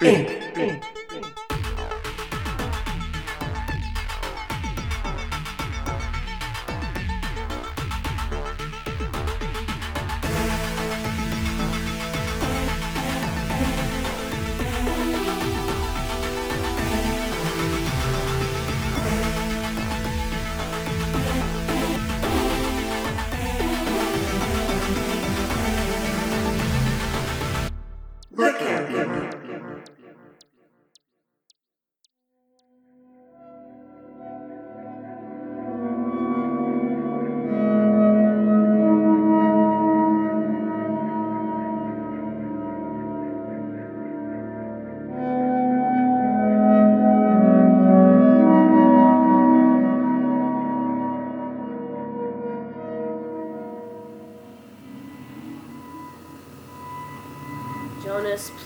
Jonas,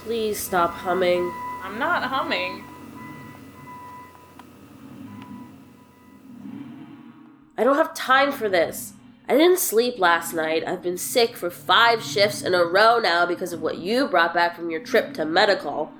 please stop humming. I'm not humming. I don't have time for this. I didn't sleep last night. I've been sick for five shifts in a row now because of what you brought back from your trip to medical.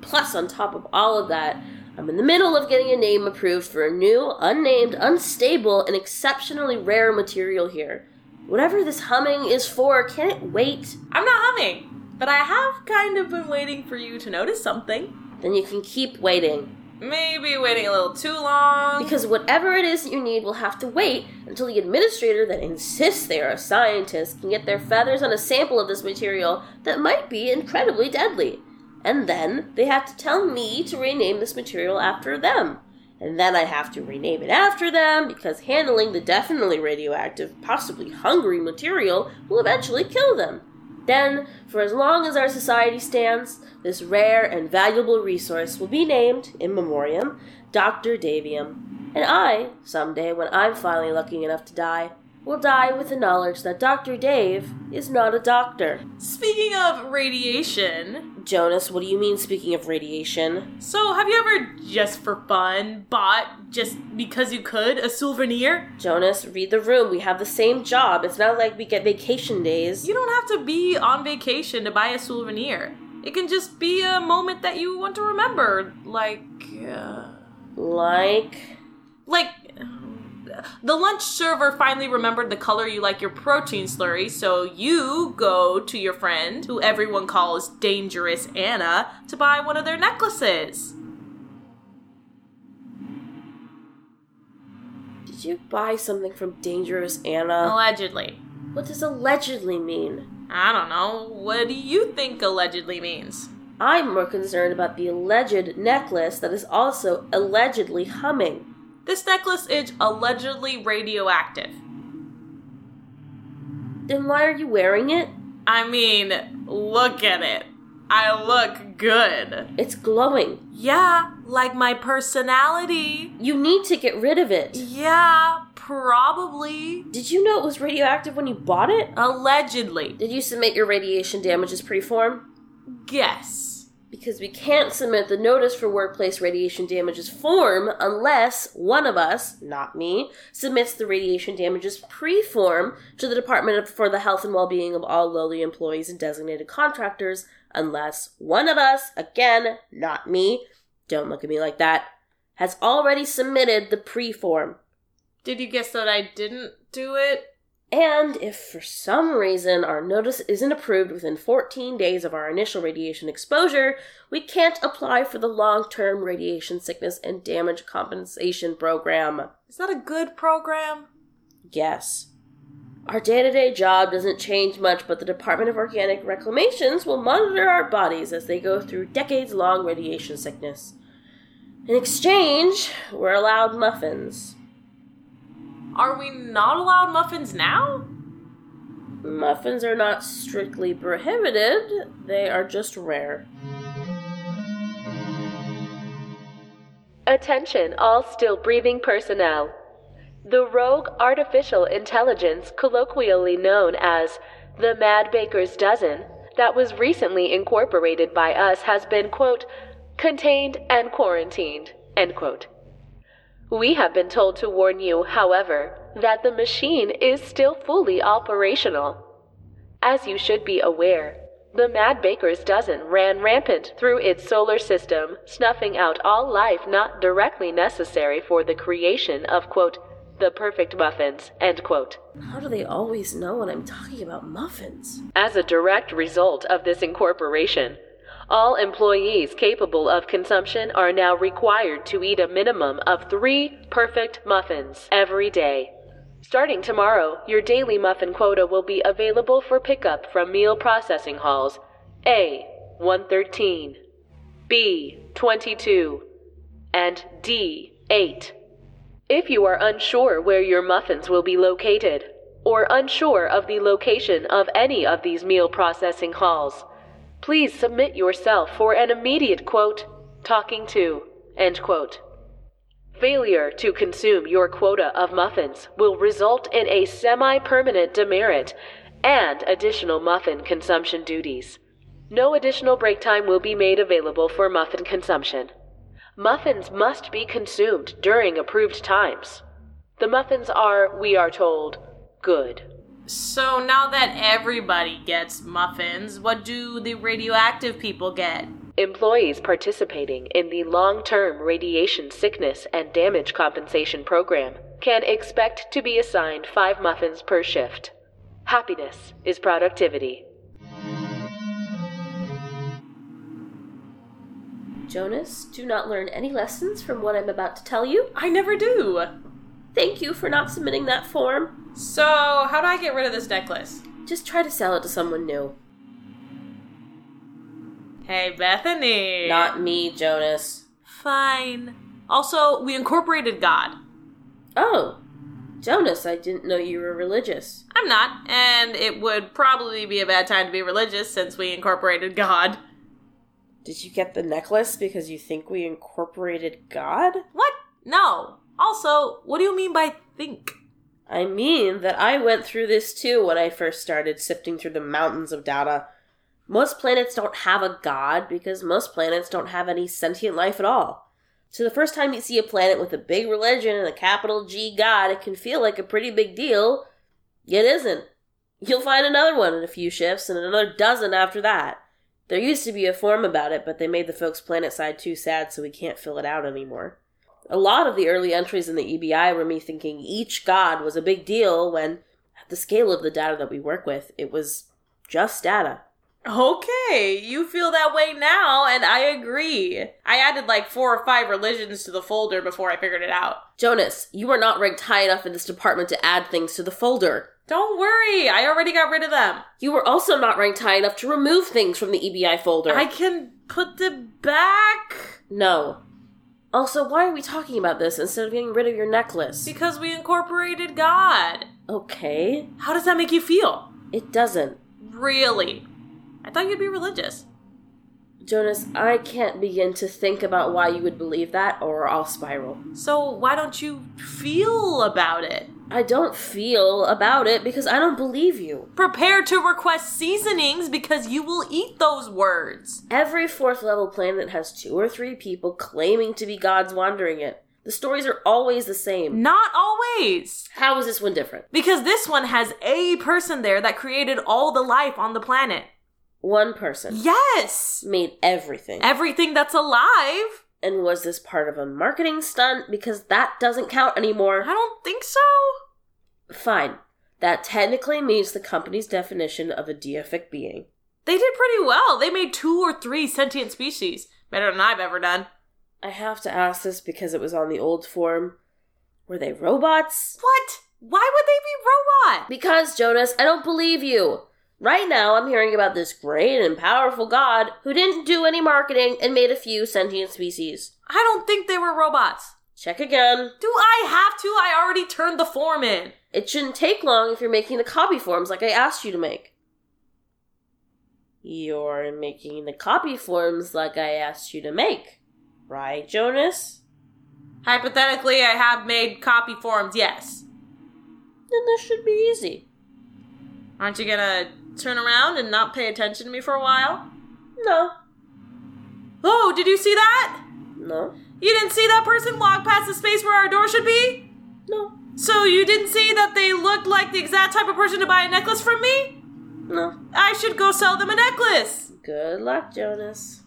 Plus, on top of all of that, I'm in the middle of getting a name approved for a new, unnamed, unstable, and exceptionally rare material here. Whatever this humming is for, can it wait? I'm not humming, but I have kind of been waiting for you to notice something. Then you can keep waiting. Maybe waiting a little too long. Because whatever it is that you need will have to wait until the administrator that insists they are a scientist can get their feathers on a sample of this material that might be incredibly deadly. And then they have to tell me to rename this material after them. And then I have to rename it after them because handling the definitely radioactive, possibly hungry material will eventually kill them. Then, for as long as our society stands, this rare and valuable resource will be named, in memoriam, Dr. Davium. And I, someday, when I'm finally lucky enough to die, will die with the knowledge that Dr. Dave is not a doctor. Speaking of radiation, Jonas, what do you mean, speaking of radiation? so have you ever, just for fun, bought, just because you could, a souvenir? Jonas, read the room. We have the same job. It's not like we get vacation days. You don't have to be on vacation to buy a souvenir. It can just be a moment that you want to remember, like, uh, Like. like the lunch server finally remembered the color you like your protein slurry, so you go to your friend, who everyone calls Dangerous Anna, to buy one of their necklaces. Did you buy something from Dangerous Anna? Allegedly. What does allegedly mean? I don't know. What do you think allegedly means? I'm more concerned about the alleged necklace that is also allegedly humming. This necklace is allegedly radioactive. Then why are you wearing it? I mean, look at it. I look good. It's glowing. Yeah, like my personality. You need to get rid of it. Yeah, probably. Did you know it was radioactive when you bought it? Allegedly. Did you submit your radiation damages preform? Guess. Because we can't submit the notice for workplace radiation damages form unless one of us, not me, submits the radiation damages pre-form to the Department for the Health and Well-being of all lowly employees and designated contractors, unless one of us, again, not me, don't look at me like that, has already submitted the pre-form. Did you guess that I didn't do it? And if for some reason our notice isn't approved within 14 days of our initial radiation exposure, we can't apply for the long term radiation sickness and damage compensation program. Is that a good program? Yes. Our day to day job doesn't change much, but the Department of Organic Reclamations will monitor our bodies as they go through decades long radiation sickness. In exchange, we're allowed muffins. Are we not allowed muffins now? Muffins are not strictly prohibited, they are just rare. Attention, all still breathing personnel. The rogue artificial intelligence, colloquially known as the Mad Baker's Dozen, that was recently incorporated by us has been, quote, contained and quarantined, end quote. We have been told to warn you, however, that the machine is still fully operational. As you should be aware, The Mad Baker's Dozen ran rampant through its solar system, snuffing out all life not directly necessary for the creation of, quote, the perfect muffins, end quote. How do they always know when I'm talking about muffins? As a direct result of this incorporation, all employees capable of consumption are now required to eat a minimum of three perfect muffins every day. Starting tomorrow, your daily muffin quota will be available for pickup from meal processing halls A 113, B 22, and D 8. If you are unsure where your muffins will be located, or unsure of the location of any of these meal processing halls, please submit yourself for an immediate quote, talking to, end quote. Failure to consume your quota of muffins will result in a semi permanent demerit and additional muffin consumption duties. No additional break time will be made available for muffin consumption. Muffins must be consumed during approved times. The muffins are, we are told, good. So now that everybody gets muffins, what do the radioactive people get? Employees participating in the long term radiation sickness and damage compensation program can expect to be assigned five muffins per shift. Happiness is productivity. Jonas, do not learn any lessons from what I'm about to tell you. I never do. Thank you for not submitting that form. So, how do I get rid of this necklace? Just try to sell it to someone new. Hey, Bethany. Not me, Jonas. Fine. Also, we incorporated God. Oh, Jonas, I didn't know you were religious. I'm not, and it would probably be a bad time to be religious since we incorporated God. Did you get the necklace because you think we incorporated God? What? No. Also, what do you mean by think? I mean that I went through this too when I first started sifting through the mountains of data. Most planets don't have a god because most planets don't have any sentient life at all. So the first time you see a planet with a big religion and a capital G god, it can feel like a pretty big deal. Yet isn't. You'll find another one in a few shifts and another dozen after that. There used to be a form about it, but they made the folks' planet side too sad, so we can't fill it out anymore. A lot of the early entries in the EBI were me thinking each god was a big deal when, at the scale of the data that we work with, it was just data. Okay, you feel that way now, and I agree. I added like four or five religions to the folder before I figured it out. Jonas, you are not ranked high enough in this department to add things to the folder. Don't worry, I already got rid of them. You were also not ranked high enough to remove things from the EBI folder. I can put them back. No. Also, why are we talking about this instead of getting rid of your necklace? Because we incorporated God. Okay. How does that make you feel? It doesn't. Really? I thought you'd be religious. Jonas, I can't begin to think about why you would believe that, or I'll spiral. So why don't you feel about it? I don't feel about it because I don't believe you. Prepare to request seasonings because you will eat those words. Every fourth level planet has two or three people claiming to be gods wandering it. The stories are always the same. Not always. How is this one different? Because this one has a person there that created all the life on the planet. One person Yes! made everything. Everything that's alive? And was this part of a marketing stunt? Because that doesn't count anymore. I don't think so. Fine. That technically meets the company's definition of a deific being. They did pretty well. They made two or three sentient species. Better than I've ever done. I have to ask this because it was on the old form. Were they robots? What? Why would they be robot? Because, Jonas, I don't believe you. Right now, I'm hearing about this great and powerful god who didn't do any marketing and made a few sentient species. I don't think they were robots. Check again. Do I have to? I already turned the form in. It shouldn't take long if you're making the copy forms like I asked you to make. You're making the copy forms like I asked you to make. Right, Jonas? Hypothetically, I have made copy forms, yes. Then this should be easy. Aren't you gonna turn around and not pay attention to me for a while? No. Oh, did you see that? No. You didn't see that person walk past the space where our door should be? No. So you didn't see that they looked like the exact type of person to buy a necklace from me? No. I should go sell them a necklace. Good luck, Jonas.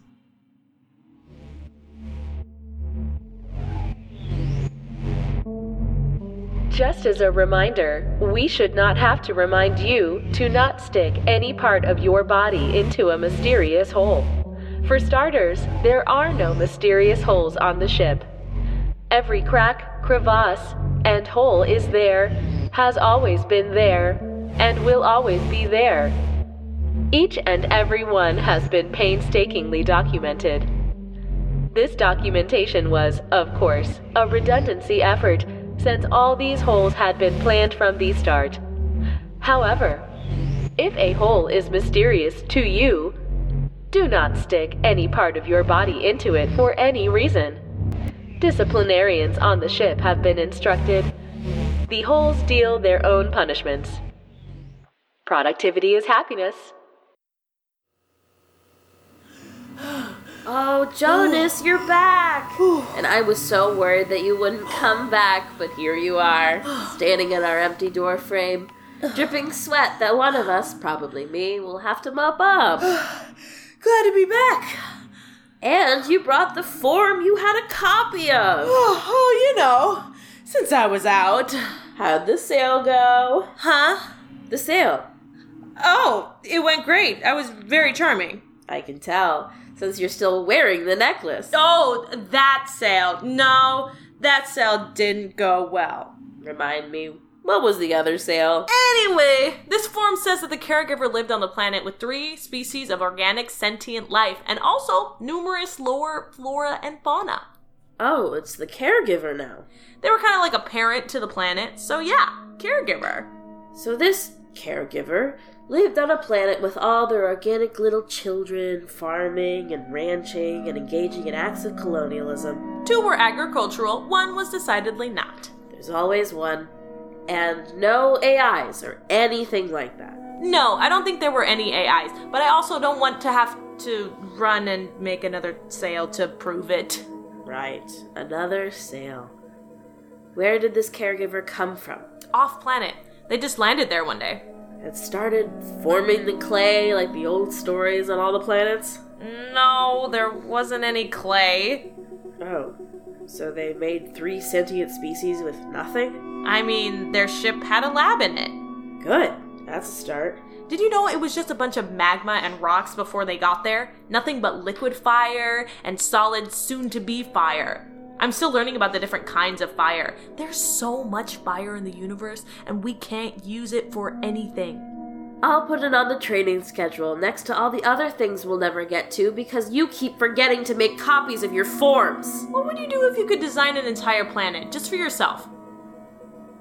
Just as a reminder, we should not have to remind you to not stick any part of your body into a mysterious hole. For starters, there are no mysterious holes on the ship. Every crack, crevasse, and hole is there, has always been there, and will always be there. Each and every one has been painstakingly documented. This documentation was, of course, a redundancy effort since all these holes had been planned from the start. However, if a hole is mysterious to you, do not stick any part of your body into it for any reason. Disciplinarians on the ship have been instructed. The holes deal their own punishments. Productivity is happiness. Oh, Jonas, you're back! And I was so worried that you wouldn't come back, but here you are, standing in our empty door frame, dripping sweat that one of us, probably me, will have to mop up. Glad to be back. And you brought the form you had a copy of. Oh, oh, you know, since I was out. How'd the sale go? Huh? The sale. Oh, it went great. I was very charming. I can tell, since you're still wearing the necklace. Oh, that sale. No, that sale didn't go well. Remind me, what was the other sale? Anyway, this form says that the caregiver lived on the planet with three species of organic sentient life and also numerous lower flora and fauna. Oh, it's the caregiver now. They were kind of like a parent to the planet, so yeah, caregiver. So this caregiver lived on a planet with all their organic little children, farming and ranching and engaging in acts of colonialism. Two were agricultural, one was decidedly not. There's always one. And no AIs or anything like that. No, I don't think there were any AIs, but I also don't want to have to run and make another sale to prove it. Right, another sale. Where did this caregiver come from? Off planet. They just landed there one day. It started forming the clay like the old stories on all the planets? No, there wasn't any clay. Oh, so they made three sentient species with nothing? I mean, their ship had a lab in it. Good, that's a start. Did you know it was just a bunch of magma and rocks before they got there? Nothing but liquid fire and solid, soon to be fire. I'm still learning about the different kinds of fire. There's so much fire in the universe, and we can't use it for anything. I'll put it on the training schedule next to all the other things we'll never get to because you keep forgetting to make copies of your forms. What would you do if you could design an entire planet just for yourself?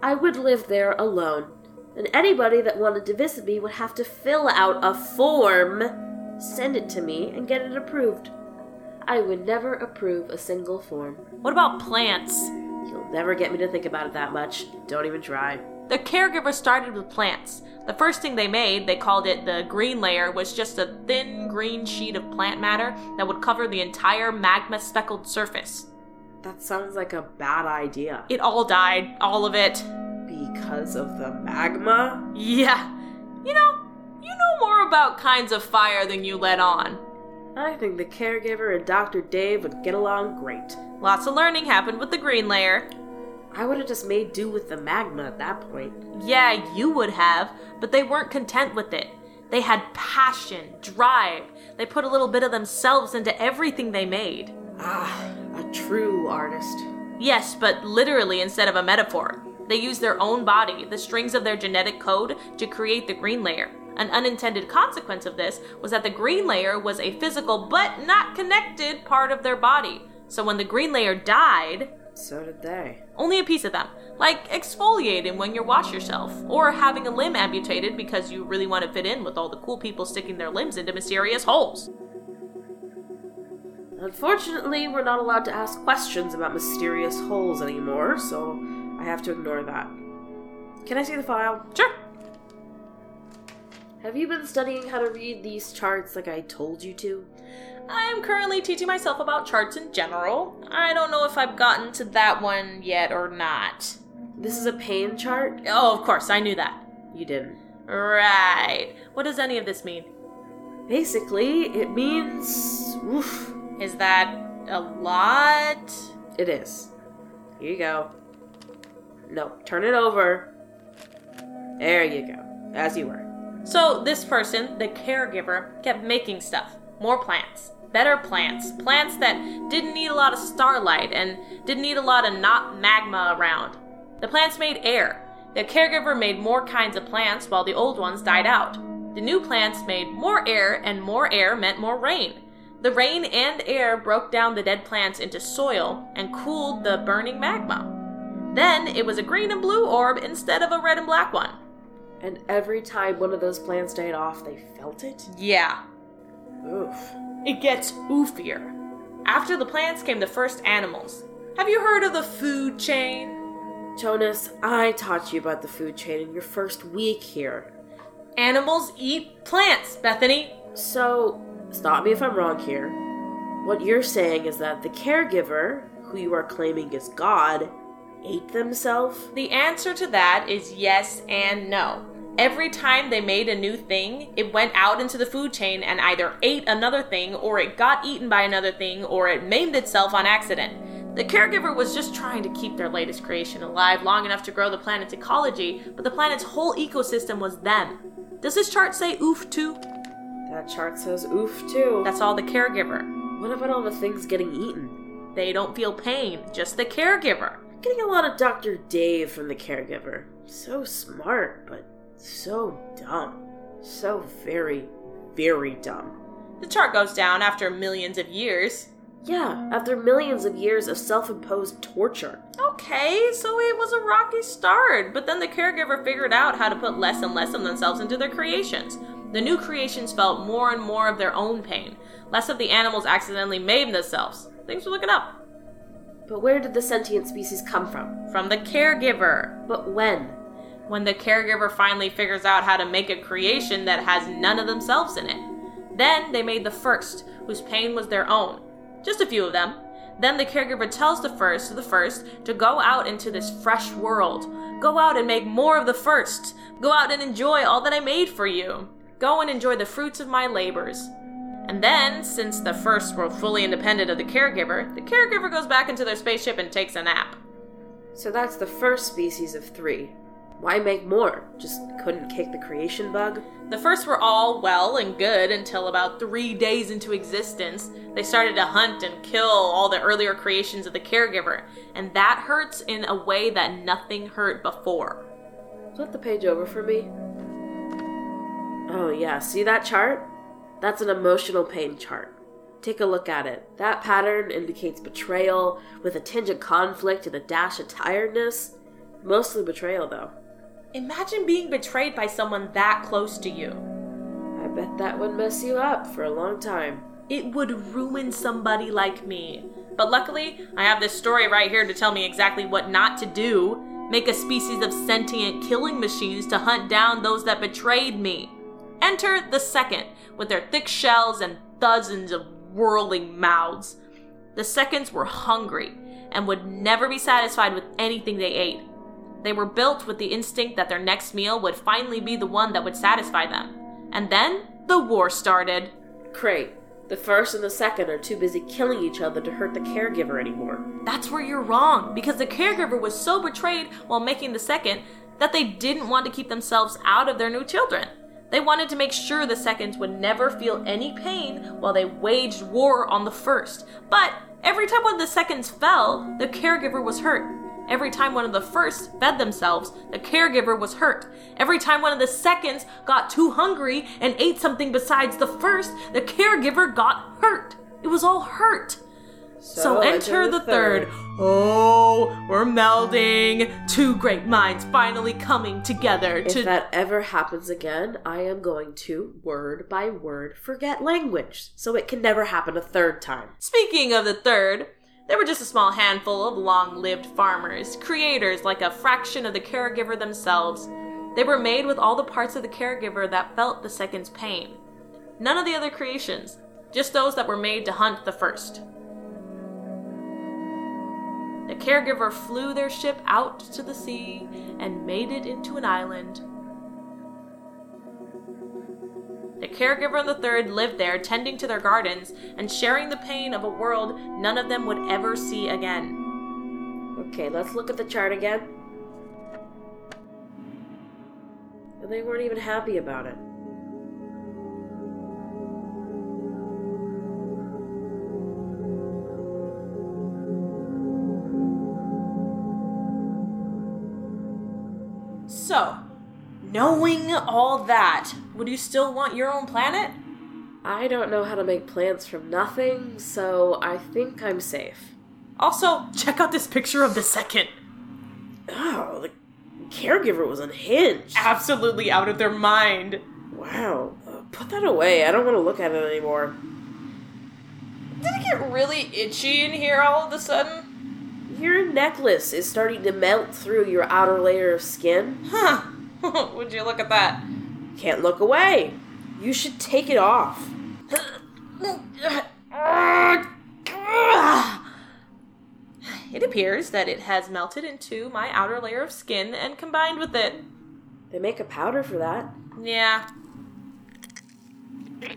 I would live there alone, and anybody that wanted to visit me would have to fill out a form, send it to me, and get it approved. I would never approve a single form. What about plants? You'll never get me to think about it that much. Don't even try. The caregiver started with plants. The first thing they made, they called it the green layer, was just a thin green sheet of plant matter that would cover the entire magma speckled surface. That sounds like a bad idea. It all died, all of it. Because of the magma? Yeah. You know, you know more about kinds of fire than you let on. I think the caregiver and Dr. Dave would get along great. Lots of learning happened with the green layer. I would have just made do with the magma at that point. Yeah, you would have, but they weren't content with it. They had passion, drive. They put a little bit of themselves into everything they made. Ah, a true artist. Yes, but literally instead of a metaphor. They used their own body, the strings of their genetic code, to create the green layer. An unintended consequence of this was that the green layer was a physical but not connected part of their body. So when the green layer died, So did they. only a piece of them, like exfoliating when you wash yourself, or having a limb amputated because you really want to fit in with all the cool people sticking their limbs into mysterious holes. Unfortunately, we're not allowed to ask questions about mysterious holes anymore, so I have to ignore that. Can I see the file? Sure. Have you been studying how to read these charts like I told you to? I'm currently teaching myself about charts in general. I don't know if I've gotten to that one yet or not. This is a pain chart? Oh, of course, I knew that. You didn't. Right. What does any of this mean? Basically, it means. Oof, Is that a lot? it is. Here you go. No, turn it over. There you go. As you were. So, this person, the caregiver, kept making stuff. More plants. Better plants. Plants that didn't need a lot of starlight and didn't need a lot of not magma around. The plants made air. The caregiver made more kinds of plants while the old ones died out. The new plants made more air, and more air meant more rain. The rain and air broke down the dead plants into soil and cooled the burning magma. Then it was a green and blue orb instead of a red and black one. And every time one of those plants died off, they felt it? Yeah, Oof. It gets oofier. After the plants came the first animals. Have you heard of the food chain? Jonas, I taught you about the food chain in your first week here. Animals eat plants, Bethany. So, stop me if I'm wrong here. What you're saying is that the caregiver, who you are claiming is God, ate themselves? The answer to that is yes and no. Every time they made a new thing, it went out into the food chain and either ate another thing, or it got eaten by another thing, or it maimed itself on accident. The caregiver was just trying to keep their latest creation alive long enough to grow the planet's ecology, but the planet's whole ecosystem was them. Does this chart say oof too? That chart says oof too. That's all the caregiver. What about all the things getting eaten? They don't feel pain, just the caregiver. Getting a lot of Dr. Dave from the caregiver. So smart, but so dumb. So very, very dumb. The chart goes down after millions of years. Yeah, after millions of years of self imposed torture. Okay, so it was a rocky start, but then the caregiver figured out how to put less and less of themselves into their creations. The new creations felt more and more of their own pain. Less of the animals accidentally maimed themselves. Things were looking up. But where did the sentient species come from? From the caregiver. But when? When the caregiver finally figures out how to make a creation that has none of themselves in it. Then they made the first, whose pain was their own. Just a few of them. Then the caregiver tells the first, the first, to go out into this fresh world. Go out and make more of the first. Go out and enjoy all that I made for you. Go and enjoy the fruits of my labors. And then, since the first were fully independent of the caregiver, the caregiver goes back into their spaceship and takes a nap. So that's the first species of three. Why make more? Just couldn't kick the creation bug? The first were all well and good until about three days into existence. They started to hunt and kill all the earlier creations of the caregiver, and that hurts in a way that nothing hurt before. Flip the page over for me. Oh, yeah, see that chart? That's an emotional pain chart. Take a look at it. That pattern indicates betrayal with a tinge of conflict and a dash of tiredness. Mostly betrayal, though. Imagine being betrayed by someone that close to you. I bet that would mess you up for a long time. It would ruin somebody like me. But luckily, I have this story right here to tell me exactly what not to do. Make a species of sentient killing machines to hunt down those that betrayed me. Enter the second, with their thick shells and dozens of whirling mouths. The seconds were hungry and would never be satisfied with anything they ate. They were built with the instinct that their next meal would finally be the one that would satisfy them. And then the war started. Crate. The first and the second are too busy killing each other to hurt the caregiver anymore. That's where you're wrong, because the caregiver was so betrayed while making the second that they didn't want to keep themselves out of their new children. They wanted to make sure the seconds would never feel any pain while they waged war on the first. But every time one of the seconds fell, the caregiver was hurt. Every time one of the first fed themselves, the caregiver was hurt. Every time one of the seconds got too hungry and ate something besides the first, the caregiver got hurt. It was all hurt. So, enter the third. Oh, we're melding. Two great minds finally coming together If to. that ever happens again, I am going to, word by word, forget language, so it can never happen a third time. Speaking of the third, there were just a small handful of long lived farmers, creators like a fraction of the caregiver themselves. They were made with all the parts of the caregiver that felt the second's pain. None of the other creations, just those that were made to hunt the first. The caregiver flew their ship out to the sea and made it into an island. The caregiver and the third lived there, tending to their gardens and sharing the pain of a world none of them would ever see again. Okay, let's look at the chart again. And they weren't even happy about it. So, knowing all that, would you still want your own planet? I don't know how to make plants from nothing, so I think I'm safe. Also, check out this picture of the second. Oh, the caregiver was unhinged. Absolutely out of their mind. Wow. Uh, put that away. I don't want to look at it anymore. Did it get really itchy in here all of a sudden? Your necklace is starting to melt through your outer layer of skin. Huh. Would you look at that? Can't look away. You should take it off. It appears that it has melted into my outer layer of skin and combined with it. They make a powder for that. Yeah,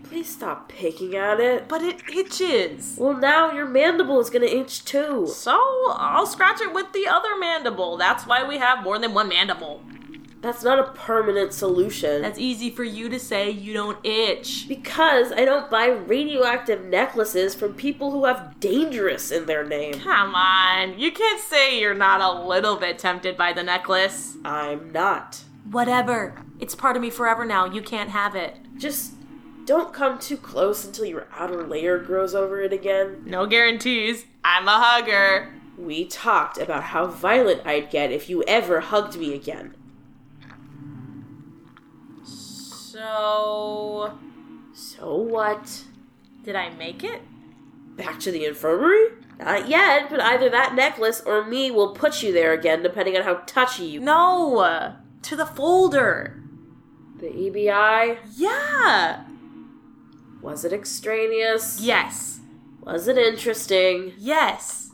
Please stop picking at it. but it itches. Well, now your mandible is gonna itch too. So I'll scratch it with the other mandible. That's why we have more than one mandible. That's not a permanent solution. That's easy for you to say you don't itch. because I don't buy radioactive necklaces from people who have dangerous in their name. Come on, you can't say you're not a little bit tempted by the necklace. I'm not. Whatever. It's part of me forever now. You can't have it. Just don't come too close until your outer layer grows over it again. No guarantees. I'm a hugger. We talked about how violent I'd get if you ever hugged me again. So, So what? did I make it? Back to the infirmary? Not yet, but either that necklace or me will put you there again, depending on how touchy you. No, to the folder. The EBI? Yeah. Was it extraneous? Yes. Was it interesting? Yes.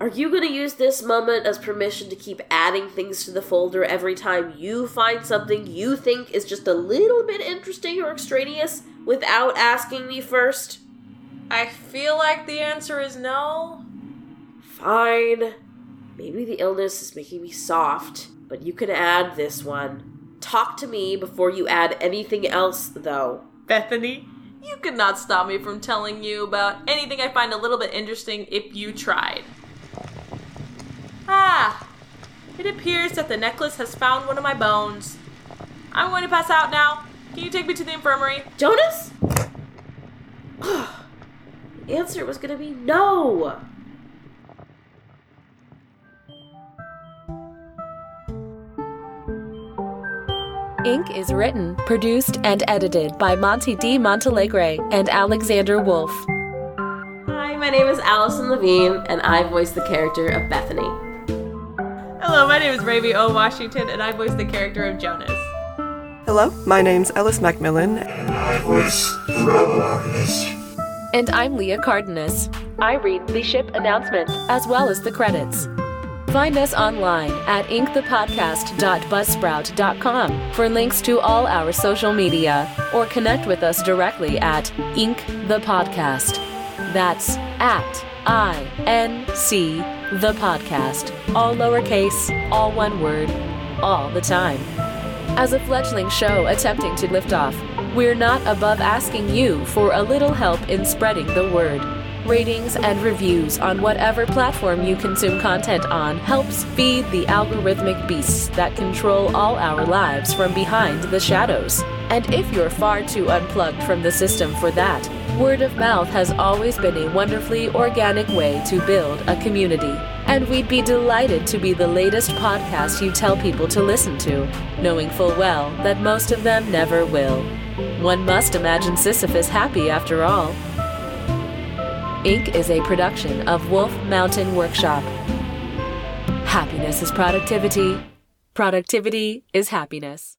Are you going to use this moment as permission to keep adding things to the folder every time you find something you think is just a little bit interesting or extraneous without asking me first? I feel like the answer is no. Fine. Maybe the illness is making me soft, but you can add this one. Talk to me before you add anything else, though. Bethany, you could not stop me from telling you about anything I find a little bit interesting if you tried. Ah, it appears that the necklace has found one of my bones. I'm going to pass out now. Can you take me to the infirmary? Jonas? the answer was going to be no. Inc is written, produced, and edited by Monte D. Monteleagre and Alexander Wolfe. Hi, my name is Allyson Levine, and I voice the character of Bethany. Hello, my name is Raimy O. Washington, and I voice the character of Jonas. Hello, my name's Ellis MacMillan. And I voice the robo-archivist. And I'm Leah Cardenas, I read the ship announcement. as well as the credits. Find us online at incthepodcast.buzzsprout.com for links to all our social media or connect with us directly at Inc the Podcast. That's at I N C the podcast. All lowercase, all one word, all the time. As a fledgling show attempting to lift off, we're not above asking you for a little help in spreading the word. Ratings and reviews on whatever platform you consume content on helps feed the algorithmic beasts that control all our lives from behind the shadows. And if you're far too unplugged from the system for that, word of mouth has always been a wonderfully organic way to build a community. And we'd be delighted to be the latest podcast you tell people to listen to, knowing full well that most of them never will. One must imagine Sisyphus happy after all. Inc. is a production of Wolf Mountain Workshop. Happiness is productivity. Productivity is happiness.